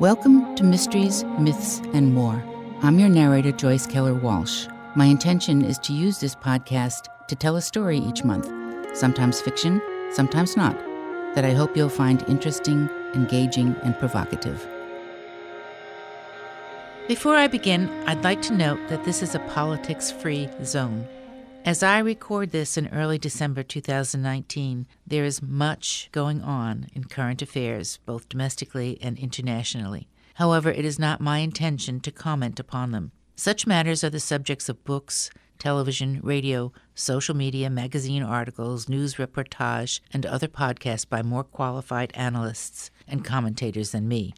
Welcome to Mysteries, Myths, and More. I'm your narrator, Joyce Keller Walsh. My intention is to use this podcast to tell a story each month, sometimes fiction, sometimes not, that I hope you'll find interesting, engaging, and provocative. Before I begin, I'd like to note that this is a politics free zone. As I record this in early December 2019, there is much going on in current affairs, both domestically and internationally. However, it is not my intention to comment upon them. Such matters are the subjects of books, television, radio, social media, magazine articles, news reportage, and other podcasts by more qualified analysts and commentators than me.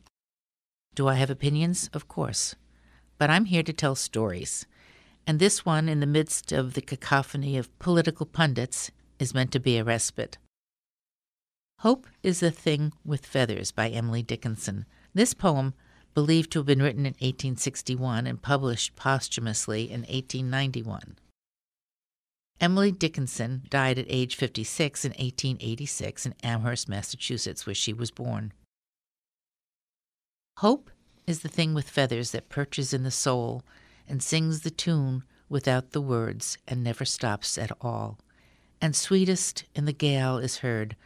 Do I have opinions? Of course. But I'm here to tell stories and this one, in the midst of the cacophony of political pundits, is meant to be a respite. Hope is a Thing with Feathers by Emily Dickinson. This poem, believed to have been written in 1861 and published posthumously in 1891. Emily Dickinson died at age 56 in 1886 in Amherst, Massachusetts, where she was born. Hope is the thing with feathers that perches in the soul and sings the tune without the words and never stops at all. And sweetest in the gale is heard,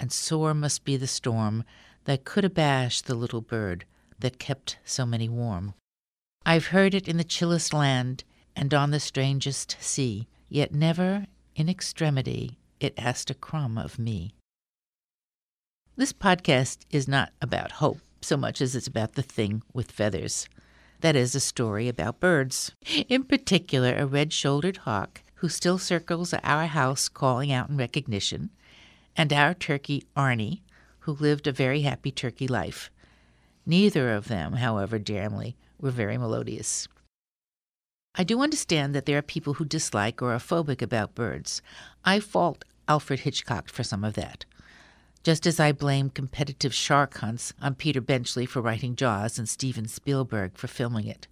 and sore must be the storm that could abash the little bird that kept so many warm. I've heard it in the chillest land and on the strangest sea, yet never in extremity it asked a crumb of me. This podcast is not about hope so much as it's about the thing with feathers that is, a story about birds. In particular, a red shouldered hawk who still circles our house calling out in recognition, and our turkey, Arnie, who lived a very happy turkey life. Neither of them, however, dear Emily, were very melodious. I do understand that there are people who dislike or are phobic about birds. I fault Alfred Hitchcock for some of that just as I blame competitive shark hunts on Peter Benchley for writing Jaws and Steven Spielberg for filming it.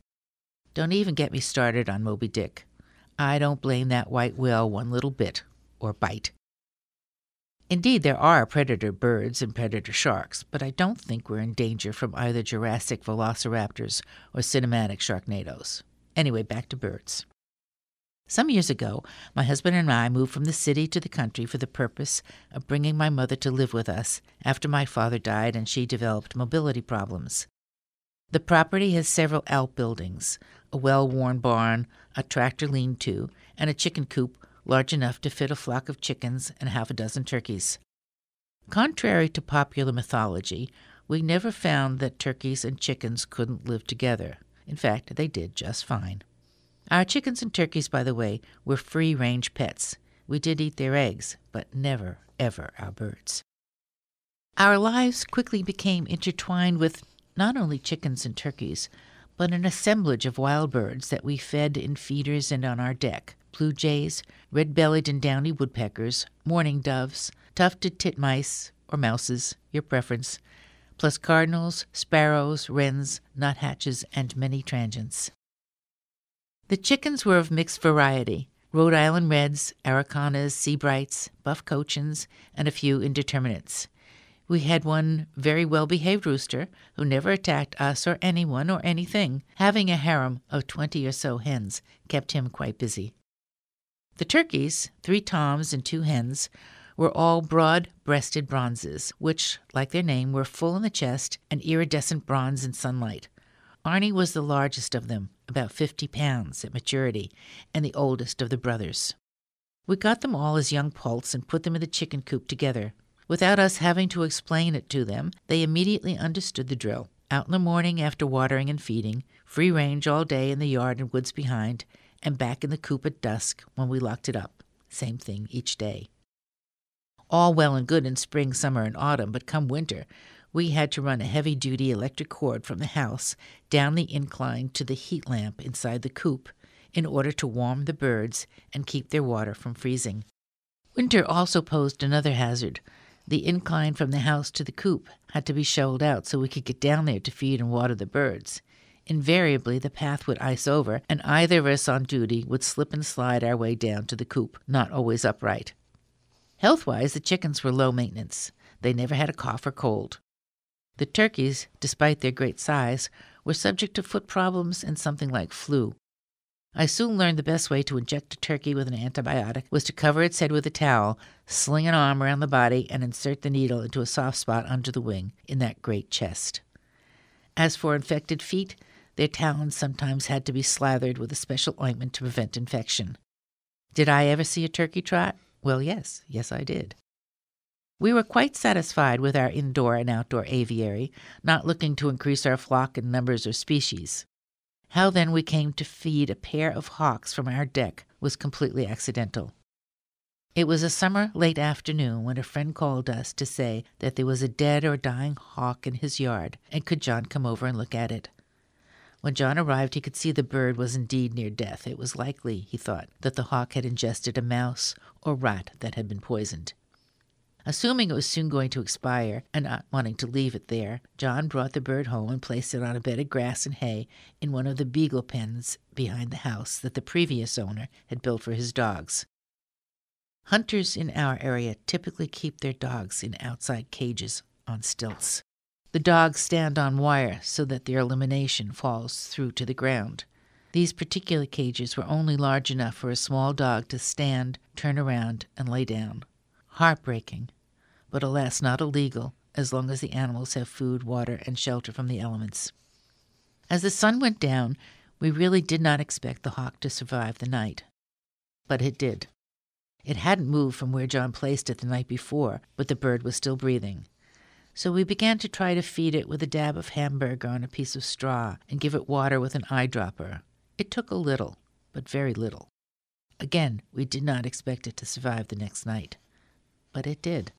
Don't even get me started on Moby Dick. I don't blame that white whale one little bit, or bite. Indeed, there are predator birds and predator sharks, but I don't think we're in danger from either Jurassic velociraptors or cinematic sharknadoes. Anyway, back to birds. Some years ago, my husband and I moved from the city to the country for the purpose of bringing my mother to live with us after my father died and she developed mobility problems. The property has several outbuildings a well worn barn, a tractor lean to, and a chicken coop large enough to fit a flock of chickens and half a dozen turkeys. Contrary to popular mythology, we never found that turkeys and chickens couldn't live together. In fact, they did just fine. Our chickens and turkeys, by the way, were free range pets. We did eat their eggs, but never, ever our birds. Our lives quickly became intertwined with not only chickens and turkeys, but an assemblage of wild birds that we fed in feeders and on our deck blue jays, red bellied and downy woodpeckers, mourning doves, tufted titmice, or mouses, your preference, plus cardinals, sparrows, wrens, nuthatches, and many transients. The chickens were of mixed variety Rhode Island Reds, Araucanas, Sebrights, Buff Cochins, and a few indeterminates. We had one very well behaved rooster who never attacked us or anyone or anything. Having a harem of twenty or so hens kept him quite busy. The turkeys, three toms and two hens, were all broad breasted bronzes, which, like their name, were full in the chest and iridescent bronze in sunlight. Arnie was the largest of them, about 50 pounds at maturity, and the oldest of the brothers. We got them all as young poults and put them in the chicken coop together. Without us having to explain it to them, they immediately understood the drill. Out in the morning after watering and feeding, free range all day in the yard and woods behind, and back in the coop at dusk when we locked it up. Same thing each day. All well and good in spring, summer, and autumn, but come winter, we had to run a heavy duty electric cord from the house down the incline to the heat lamp inside the coop in order to warm the birds and keep their water from freezing. Winter also posed another hazard. The incline from the house to the coop had to be shoveled out so we could get down there to feed and water the birds. Invariably, the path would ice over, and either of us on duty would slip and slide our way down to the coop, not always upright. Health wise, the chickens were low maintenance. They never had a cough or cold. The turkeys, despite their great size, were subject to foot problems and something like flu. I soon learned the best way to inject a turkey with an antibiotic was to cover its head with a towel, sling an arm around the body, and insert the needle into a soft spot under the wing in that great chest. As for infected feet, their talons sometimes had to be slathered with a special ointment to prevent infection. Did I ever see a turkey trot? Well, yes, yes, I did. We were quite satisfied with our indoor and outdoor aviary, not looking to increase our flock in numbers or species. How then we came to feed a pair of hawks from our deck was completely accidental. It was a summer late afternoon when a friend called us to say that there was a dead or dying hawk in his yard, and could John come over and look at it. When John arrived, he could see the bird was indeed near death. It was likely, he thought, that the hawk had ingested a mouse or rat that had been poisoned. Assuming it was soon going to expire, and not wanting to leave it there, John brought the bird home and placed it on a bed of grass and hay in one of the beagle pens behind the house that the previous owner had built for his dogs. Hunters in our area typically keep their dogs in outside cages on stilts. The dogs stand on wire so that their elimination falls through to the ground. These particular cages were only large enough for a small dog to stand, turn around, and lay down. Heartbreaking, but alas, not illegal, as long as the animals have food, water, and shelter from the elements. As the sun went down, we really did not expect the hawk to survive the night. But it did. It hadn't moved from where John placed it the night before, but the bird was still breathing. So we began to try to feed it with a dab of hamburger on a piece of straw and give it water with an eyedropper. It took a little, but very little. Again, we did not expect it to survive the next night but it did.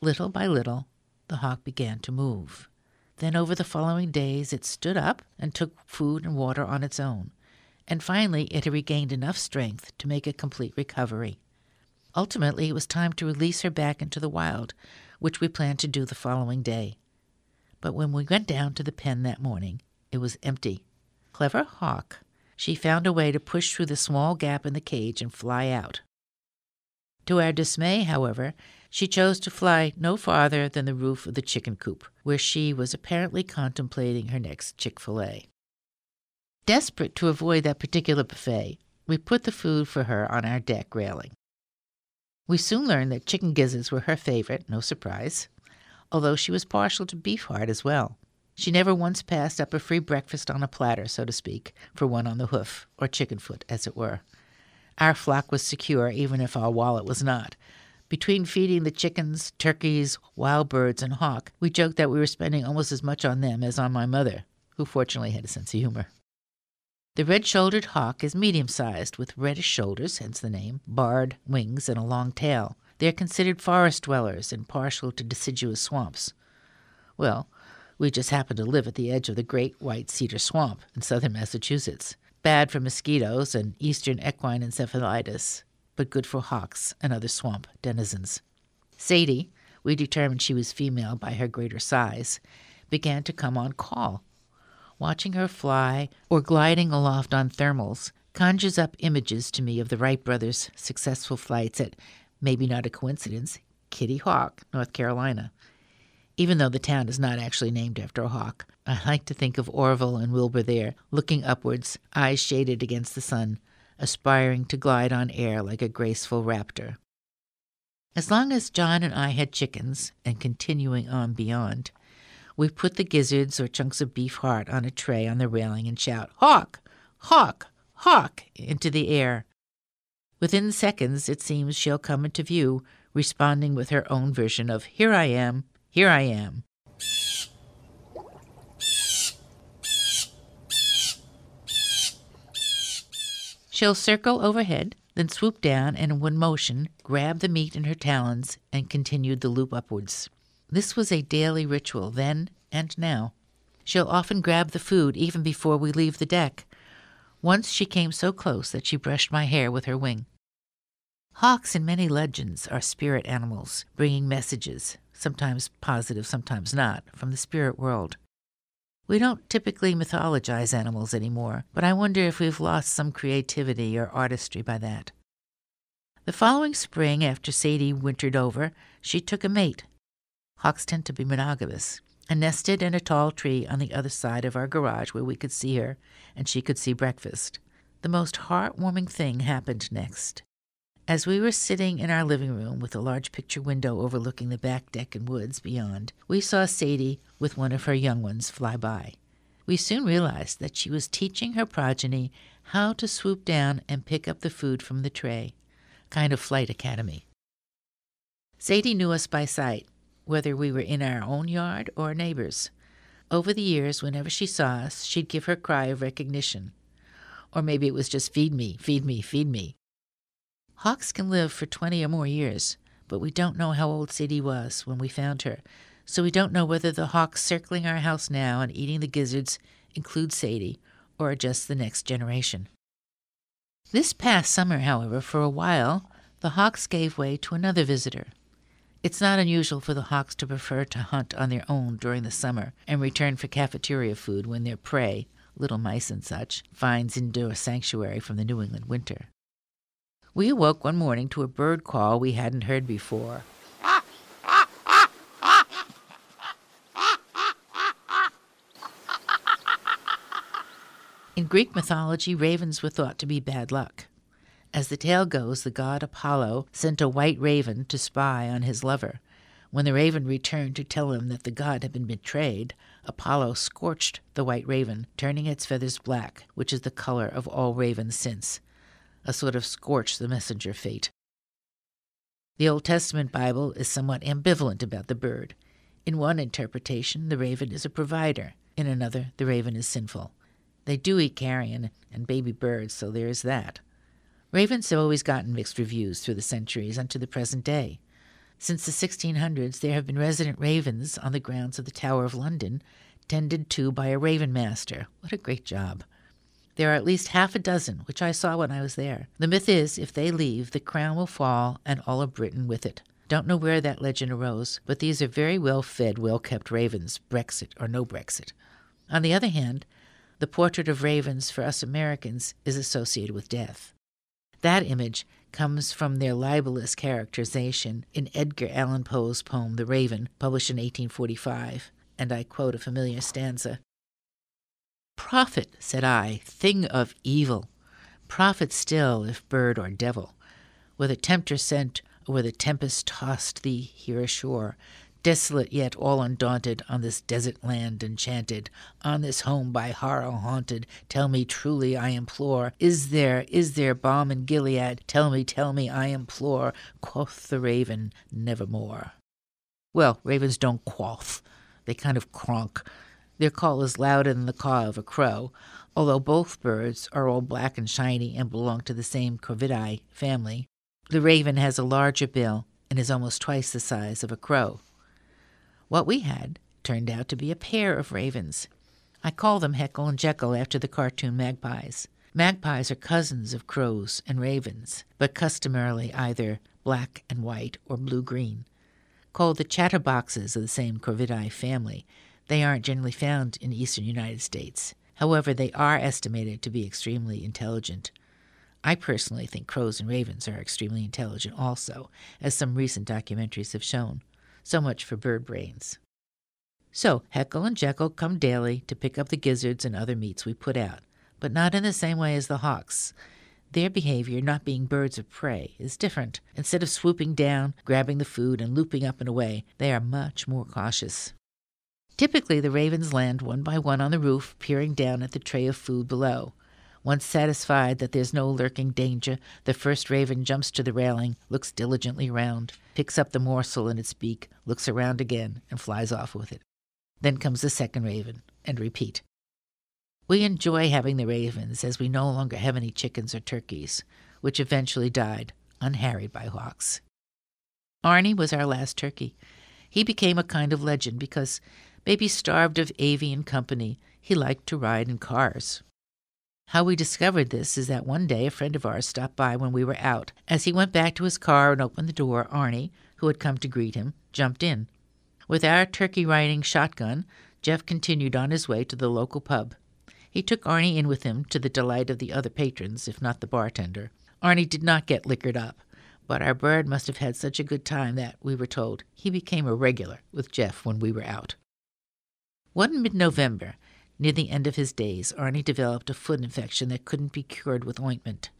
Little by little, the hawk began to move. Then, over the following days, it stood up and took food and water on its own, and finally it had regained enough strength to make a complete recovery. Ultimately, it was time to release her back into the wild, which we planned to do the following day. But when we went down to the pen that morning, it was empty. Clever hawk, she found a way to push through the small gap in the cage and fly out. To our dismay, however, she chose to fly no farther than the roof of the chicken coop, where she was apparently contemplating her next Chick fil A. Desperate to avoid that particular buffet, we put the food for her on our deck railing. We soon learned that chicken gizzards were her favorite, no surprise, although she was partial to beef heart as well. She never once passed up a free breakfast on a platter, so to speak, for one on the hoof, or chicken foot, as it were. Our flock was secure, even if our wallet was not. Between feeding the chickens, turkeys, wild birds, and hawk, we joked that we were spending almost as much on them as on my mother, who fortunately had a sense of humor. The red shouldered hawk is medium sized, with reddish shoulders, hence the name, barred wings, and a long tail. They are considered forest dwellers and partial to deciduous swamps. Well, we just happen to live at the edge of the great white cedar swamp in southern Massachusetts bad for mosquitoes and eastern equine encephalitis, but good for hawks and other swamp denizens. Sadie, we determined she was female by her greater size, began to come on call. Watching her fly or gliding aloft on thermals conjures up images to me of the Wright brothers' successful flights at, maybe not a coincidence, Kitty Hawk, North Carolina, even though the town is not actually named after a hawk. I like to think of Orville and Wilbur there, looking upwards, eyes shaded against the sun, aspiring to glide on air like a graceful raptor. As long as John and I had chickens, and continuing on beyond, we put the gizzards or chunks of beef heart on a tray on the railing and shout, Hawk! Hawk! Hawk! into the air. Within seconds, it seems she'll come into view, responding with her own version of, Here I am, here I am. She'll circle overhead, then swoop down and in one motion grab the meat in her talons and continue the loop upwards. This was a daily ritual then and now. She'll often grab the food even before we leave the deck. Once she came so close that she brushed my hair with her wing. Hawks in many legends are spirit animals, bringing messages, sometimes positive, sometimes not, from the spirit world. We don't typically mythologize animals anymore, but I wonder if we've lost some creativity or artistry by that. The following spring, after Sadie wintered over, she took a mate. Hawks tend to be monogamous. and nested in a tall tree on the other side of our garage where we could see her and she could see breakfast. The most heartwarming thing happened next. As we were sitting in our living room with a large picture window overlooking the back deck and woods beyond, we saw Sadie with one of her young ones fly by. We soon realized that she was teaching her progeny how to swoop down and pick up the food from the tray, kind of flight academy. Sadie knew us by sight, whether we were in our own yard or a neighbor's. Over the years, whenever she saw us, she'd give her cry of recognition. Or maybe it was just feed me, feed me, feed me. Hawks can live for 20 or more years, but we don't know how old Sadie was when we found her, so we don't know whether the hawks circling our house now and eating the gizzards include Sadie or are just the next generation. This past summer, however, for a while, the hawks gave way to another visitor. It's not unusual for the hawks to prefer to hunt on their own during the summer and return for cafeteria food when their prey, little mice and such, finds indoor sanctuary from the New England winter. We awoke one morning to a bird call we hadn't heard before. In Greek mythology, ravens were thought to be bad luck. As the tale goes, the god Apollo sent a white raven to spy on his lover. When the raven returned to tell him that the god had been betrayed, Apollo scorched the white raven, turning its feathers black, which is the color of all ravens since, a sort of scorch the messenger fate. The Old Testament Bible is somewhat ambivalent about the bird. In one interpretation, the raven is a provider. In another, the raven is sinful. They do eat carrion and baby birds, so there is that. Ravens have always gotten mixed reviews through the centuries and to the present day. Since the 1600s, there have been resident ravens on the grounds of the Tower of London, tended to by a raven master. What a great job! There are at least half a dozen, which I saw when I was there. The myth is, if they leave, the crown will fall and all of Britain with it. Don't know where that legend arose, but these are very well fed, well kept ravens, Brexit or no Brexit. On the other hand, the portrait of ravens for us Americans is associated with death. That image comes from their libelous characterization in Edgar Allan Poe's poem The Raven, published in 1845, and I quote a familiar stanza Prophet, said I, thing of evil, prophet still, if bird or devil, where the tempter sent or where the tempest tossed thee here ashore, desolate yet all undaunted, on this desert land enchanted, on this home by horror haunted, tell me truly, I implore, is there, is there balm in Gilead? Tell me, tell me, I implore, quoth the raven, nevermore. Well, ravens don't quoth, they kind of cronk. Their call is louder than the caw of a crow, although both birds are all black and shiny and belong to the same Corvidae family. The raven has a larger bill and is almost twice the size of a crow. What we had turned out to be a pair of ravens. I call them Heckle and Jeckle after the cartoon magpies. Magpies are cousins of crows and ravens, but customarily either black and white or blue green. Called the chatterboxes of the same Corvidae family, they aren't generally found in eastern United States. However, they are estimated to be extremely intelligent. I personally think crows and ravens are extremely intelligent also, as some recent documentaries have shown. So much for bird brains. So, Heckle and Jeckle come daily to pick up the gizzards and other meats we put out, but not in the same way as the hawks. Their behavior, not being birds of prey, is different. Instead of swooping down, grabbing the food, and looping up and away, they are much more cautious. Typically, the ravens land one by one on the roof, peering down at the tray of food below. Once satisfied that there's no lurking danger, the first raven jumps to the railing, looks diligently round, picks up the morsel in its beak, looks around again, and flies off with it. Then comes the second raven, and repeat. We enjoy having the ravens as we no longer have any chickens or turkeys, which eventually died, unharried by hawks. Arnie was our last turkey. He became a kind of legend because, maybe starved of avian company, he liked to ride in cars. How we discovered this is that one day a friend of ours stopped by when we were out. As he went back to his car and opened the door, Arnie, who had come to greet him, jumped in. With our turkey riding shotgun, Jeff continued on his way to the local pub. He took Arnie in with him to the delight of the other patrons, if not the bartender. Arnie did not get liquored up, but our bird must have had such a good time that, we were told, he became a regular with Jeff when we were out. One mid November, near the end of his days, Arnie developed a foot infection that couldn't be cured with ointment.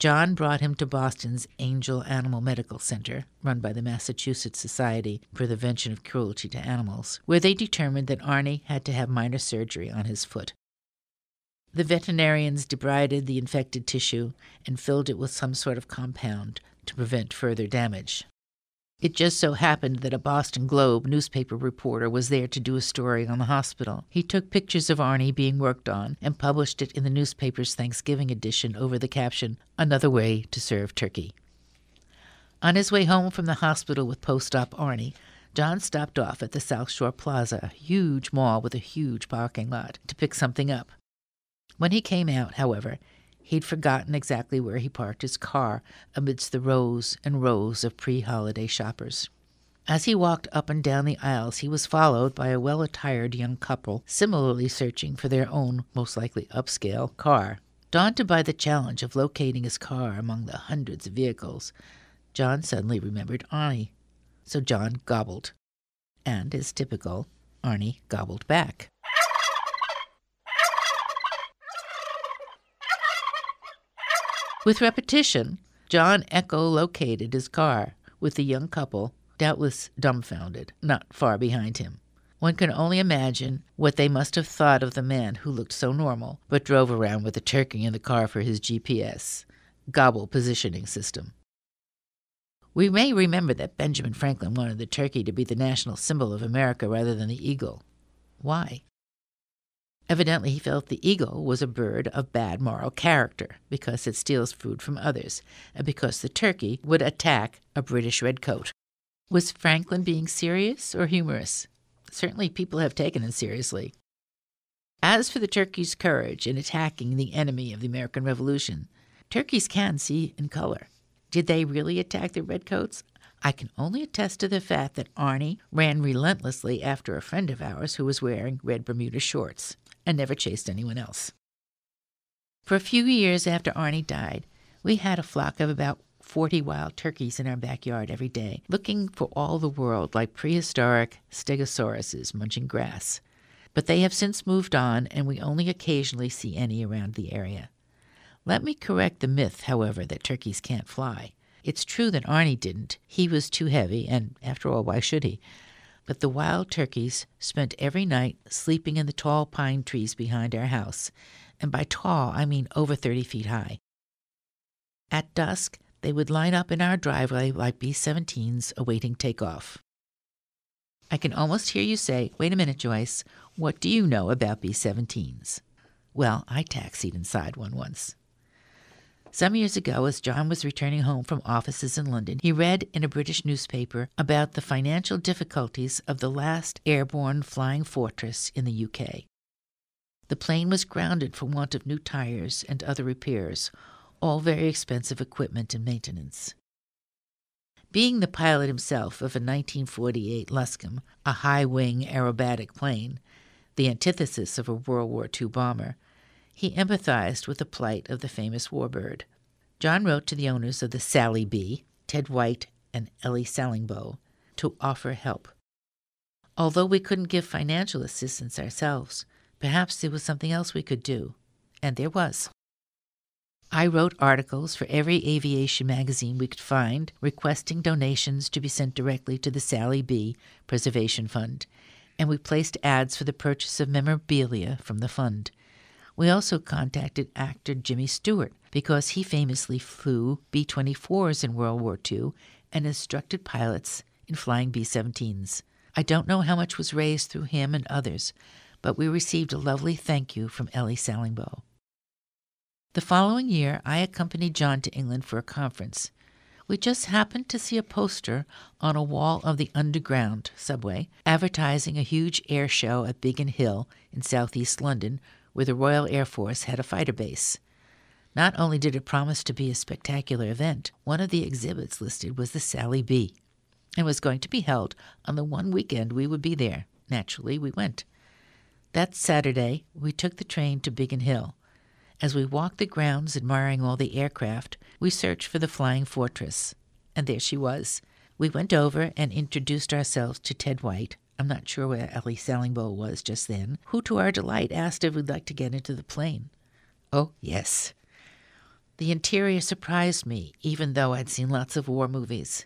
John brought him to Boston's Angell Animal Medical Center, run by the Massachusetts Society for the Prevention of Cruelty to Animals, where they determined that Arnie had to have minor surgery on his foot. The veterinarians debrided the infected tissue and filled it with some sort of compound to prevent further damage. It just so happened that a Boston Globe newspaper reporter was there to do a story on the hospital. He took pictures of Arnie being worked on and published it in the newspaper's Thanksgiving edition over the caption, Another Way to Serve Turkey. On his way home from the hospital with post op Arnie, John stopped off at the South Shore Plaza, a huge mall with a huge parking lot, to pick something up. When he came out, however, He'd forgotten exactly where he parked his car amidst the rows and rows of pre holiday shoppers. As he walked up and down the aisles, he was followed by a well attired young couple, similarly searching for their own, most likely upscale, car. Daunted by the challenge of locating his car among the hundreds of vehicles, John suddenly remembered Arnie. So John gobbled. And, as typical, Arnie gobbled back. With repetition, John echolocated his car, with the young couple, doubtless dumbfounded, not far behind him. One can only imagine what they must have thought of the man who looked so normal, but drove around with a turkey in the car for his GPS, gobble positioning system. We may remember that Benjamin Franklin wanted the turkey to be the national symbol of America rather than the eagle. Why? Evidently, he felt the eagle was a bird of bad moral character because it steals food from others, and because the turkey would attack a British redcoat. Was Franklin being serious or humorous? Certainly, people have taken him seriously. As for the turkey's courage in attacking the enemy of the American Revolution, turkeys can see in color. Did they really attack the redcoats? I can only attest to the fact that Arnie ran relentlessly after a friend of ours who was wearing red Bermuda shorts and never chased anyone else. For a few years after Arnie died, we had a flock of about 40 wild turkeys in our backyard every day, looking for all the world like prehistoric stegosauruses munching grass. But they have since moved on, and we only occasionally see any around the area. Let me correct the myth, however, that turkeys can't fly. It's true that Arnie didn't. He was too heavy, and after all, why should he? But the wild turkeys spent every night sleeping in the tall pine trees behind our house, and by tall I mean over 30 feet high. At dusk, they would line up in our driveway like B 17s awaiting takeoff. I can almost hear you say, Wait a minute, Joyce, what do you know about B 17s? Well, I taxied inside one once. Some years ago, as John was returning home from offices in London, he read in a British newspaper about the financial difficulties of the last airborne flying fortress in the UK. The plane was grounded for want of new tires and other repairs, all very expensive equipment and maintenance. Being the pilot himself of a 1948 Luscombe, a high wing aerobatic plane, the antithesis of a World War II bomber, he empathized with the plight of the famous warbird. John wrote to the owners of the Sally B, Ted White and Elly Sallingboe, to offer help. Although we couldn't give financial assistance ourselves, perhaps there was something else we could do. And there was. I wrote articles for every aviation magazine we could find, requesting donations to be sent directly to the Sally B Preservation Fund, and we placed ads for the purchase of memorabilia from the fund. We also contacted actor Jimmy Stewart because he famously flew B 24s in World War II and instructed pilots in flying B 17s. I don't know how much was raised through him and others, but we received a lovely thank you from Elly Sallingboe. The following year, I accompanied John to England for a conference. We just happened to see a poster on a wall of the Underground subway advertising a huge air show at Biggin Hill in southeast London where the Royal Air Force had a fighter base. Not only did it promise to be a spectacular event, one of the exhibits listed was the Sally B, and was going to be held on the one weekend we would be there. Naturally, we went. That Saturday, we took the train to Biggin Hill. As we walked the grounds admiring all the aircraft, we searched for the flying fortress. And there she was. We went over and introduced ourselves to Ted White, I'm not sure where Elly Sallingboe was just then, who, to our delight, asked if we'd like to get into the plane. Oh, yes. The interior surprised me, even though I'd seen lots of war movies.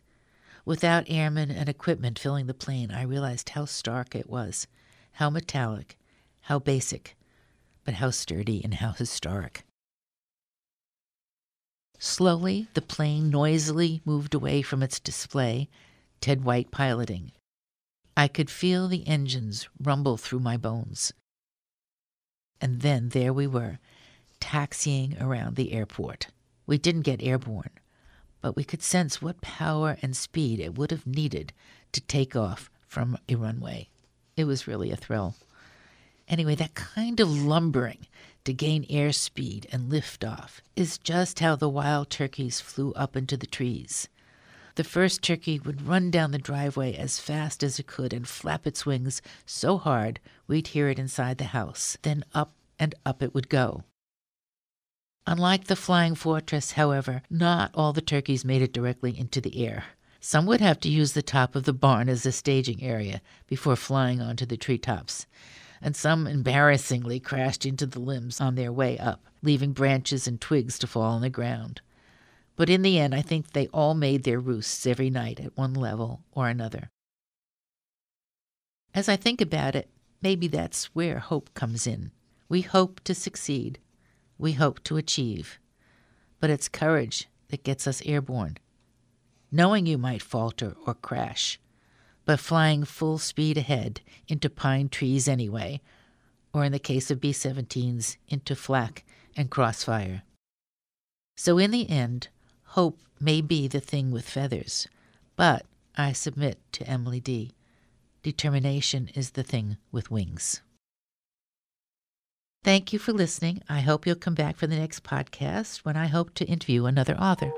Without airmen and equipment filling the plane, I realized how stark it was, how metallic, how basic, but how sturdy and how historic. Slowly, the plane noisily moved away from its display, Ted White piloting. I could feel the engines rumble through my bones. And then there we were, taxiing around the airport. We didn't get airborne, but we could sense what power and speed it would have needed to take off from a runway. It was really a thrill. Anyway, that kind of lumbering to gain airspeed and lift off is just how the wild turkeys flew up into the trees. The first turkey would run down the driveway as fast as it could and flap its wings so hard we'd hear it inside the house. Then up and up it would go. Unlike the Flying Fortress, however, not all the turkeys made it directly into the air. Some would have to use the top of the barn as a staging area before flying onto the treetops, and some embarrassingly crashed into the limbs on their way up, leaving branches and twigs to fall on the ground. But in the end, I think they all made their roosts every night at one level or another. As I think about it, maybe that's where hope comes in. We hope to succeed. We hope to achieve. But it's courage that gets us airborne. Knowing you might falter or crash, but flying full speed ahead into pine trees anyway, or in the case of B 17s, into flak and crossfire. So, in the end, Hope may be the thing with feathers, but I submit to Emily D. Determination is the thing with wings. Thank you for listening. I hope you'll come back for the next podcast when I hope to interview another author.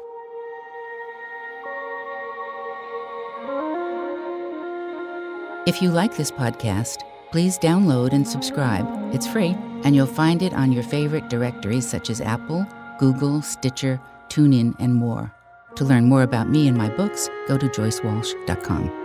If you like this podcast, please download and subscribe. It's free, and you'll find it on your favorite directories such as Apple, Google, Stitcher, TuneIn, and more. To learn more about me and my books, go to joycewalsh.com.